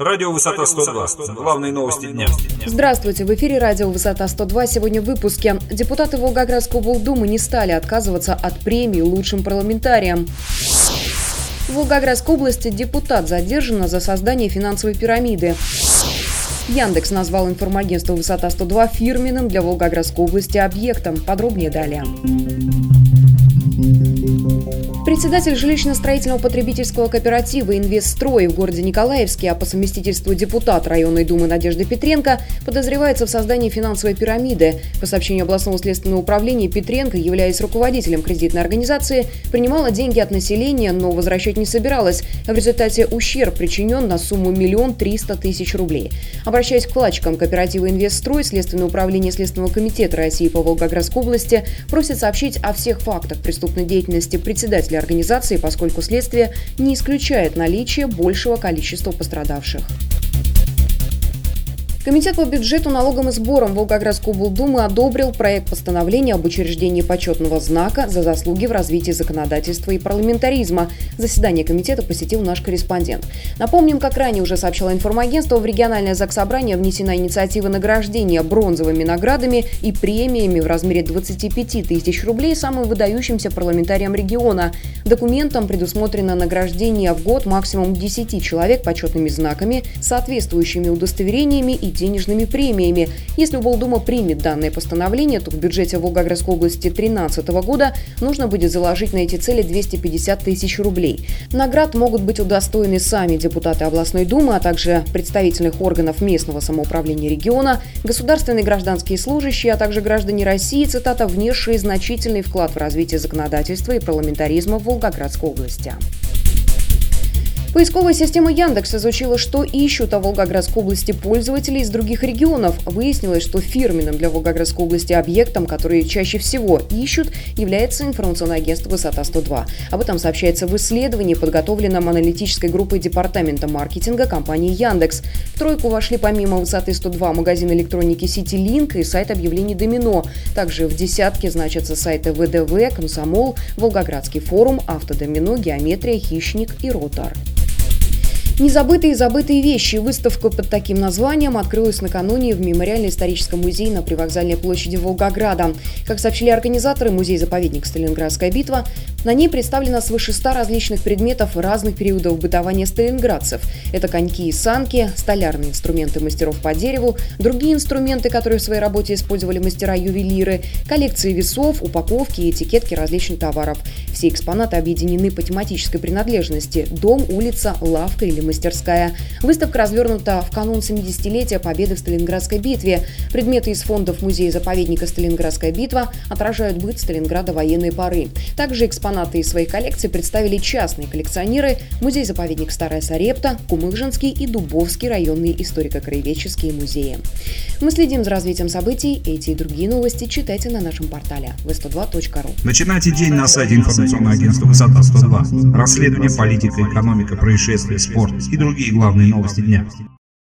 Радио «Высота 102». Главные новости дня. Здравствуйте, в эфире радио «Высота 102». Сегодня в выпуске. Депутаты Волгоградской облдумы не стали отказываться от премии лучшим парламентариям. В Волгоградской области депутат задержан за создание финансовой пирамиды. Яндекс назвал информагентство «Высота-102» фирменным для Волгоградской области объектом. Подробнее далее. Председатель жилищно-строительного потребительского кооператива «Инвестстрой» в городе Николаевске, а по совместительству депутат районной думы Надежда Петренко, подозревается в создании финансовой пирамиды. По сообщению областного следственного управления, Петренко, являясь руководителем кредитной организации, принимала деньги от населения, но возвращать не собиралась. В результате ущерб причинен на сумму миллион триста тысяч рублей. Обращаясь к вкладчикам кооператива «Инвестстрой», Следственное управление Следственного комитета России по Волгоградской области просит сообщить о всех фактах преступной деятельности председателя организации, поскольку следствие не исключает наличие большего количества пострадавших. Комитет по бюджету, налогам и сборам Волгоградской облдумы одобрил проект постановления об учреждении почетного знака за заслуги в развитии законодательства и парламентаризма. Заседание комитета посетил наш корреспондент. Напомним, как ранее уже сообщало информагентство, в региональное заксобрание внесена инициатива награждения бронзовыми наградами и премиями в размере 25 тысяч рублей самым выдающимся парламентариям региона. Документом предусмотрено награждение в год максимум 10 человек почетными знаками, соответствующими удостоверениями и денежными премиями. Если Облдума примет данное постановление, то в бюджете Волгоградской области 2013 года нужно будет заложить на эти цели 250 тысяч рублей. Наград могут быть удостоены сами депутаты областной думы, а также представительных органов местного самоуправления региона, государственные гражданские служащие, а также граждане России, цитата, внесшие значительный вклад в развитие законодательства и парламентаризма в Волгоградской области. Поисковая система Яндекс изучила, что ищут о Волгоградской области пользователи из других регионов. Выяснилось, что фирменным для Волгоградской области объектом, который чаще всего ищут, является информационное агентство «Высота-102». Об этом сообщается в исследовании, подготовленном аналитической группой департамента маркетинга компании Яндекс. В тройку вошли помимо «Высоты-102» магазин электроники «Сити-Линк» и сайт объявлений «Домино». Также в десятке значатся сайты ВДВ, «Комсомол», «Волгоградский форум», «Автодомино», «Геометрия», «Хищник» и «Ротар». Незабытые и забытые вещи. Выставка под таким названием открылась накануне в Мемориально-историческом музее на привокзальной площади Волгограда. Как сообщили организаторы, музей-заповедник «Сталинградская битва», на ней представлено свыше 100 различных предметов разных периодов бытования сталинградцев. Это коньки и санки, столярные инструменты мастеров по дереву, другие инструменты, которые в своей работе использовали мастера-ювелиры, коллекции весов, упаковки и этикетки различных товаров. Все экспонаты объединены по тематической принадлежности – дом, улица, лавка или мастерская. Выставка развернута в канун 70-летия победы в Сталинградской битве. Предметы из фондов музея-заповедника «Сталинградская битва» отражают быт Сталинграда военной поры. Также экспонаты из своих коллекций представили частные коллекционеры, музей-заповедник Старая Сарепта, Кумыжинский и Дубовский районные историко-краеведческие музеи. Мы следим за развитием событий. Эти и другие новости читайте на нашем портале v102.ru. Начинайте день на сайте информационного агентства «Высота-102». Расследование, политика, экономика, происшествия, спорт и другие главные новости дня.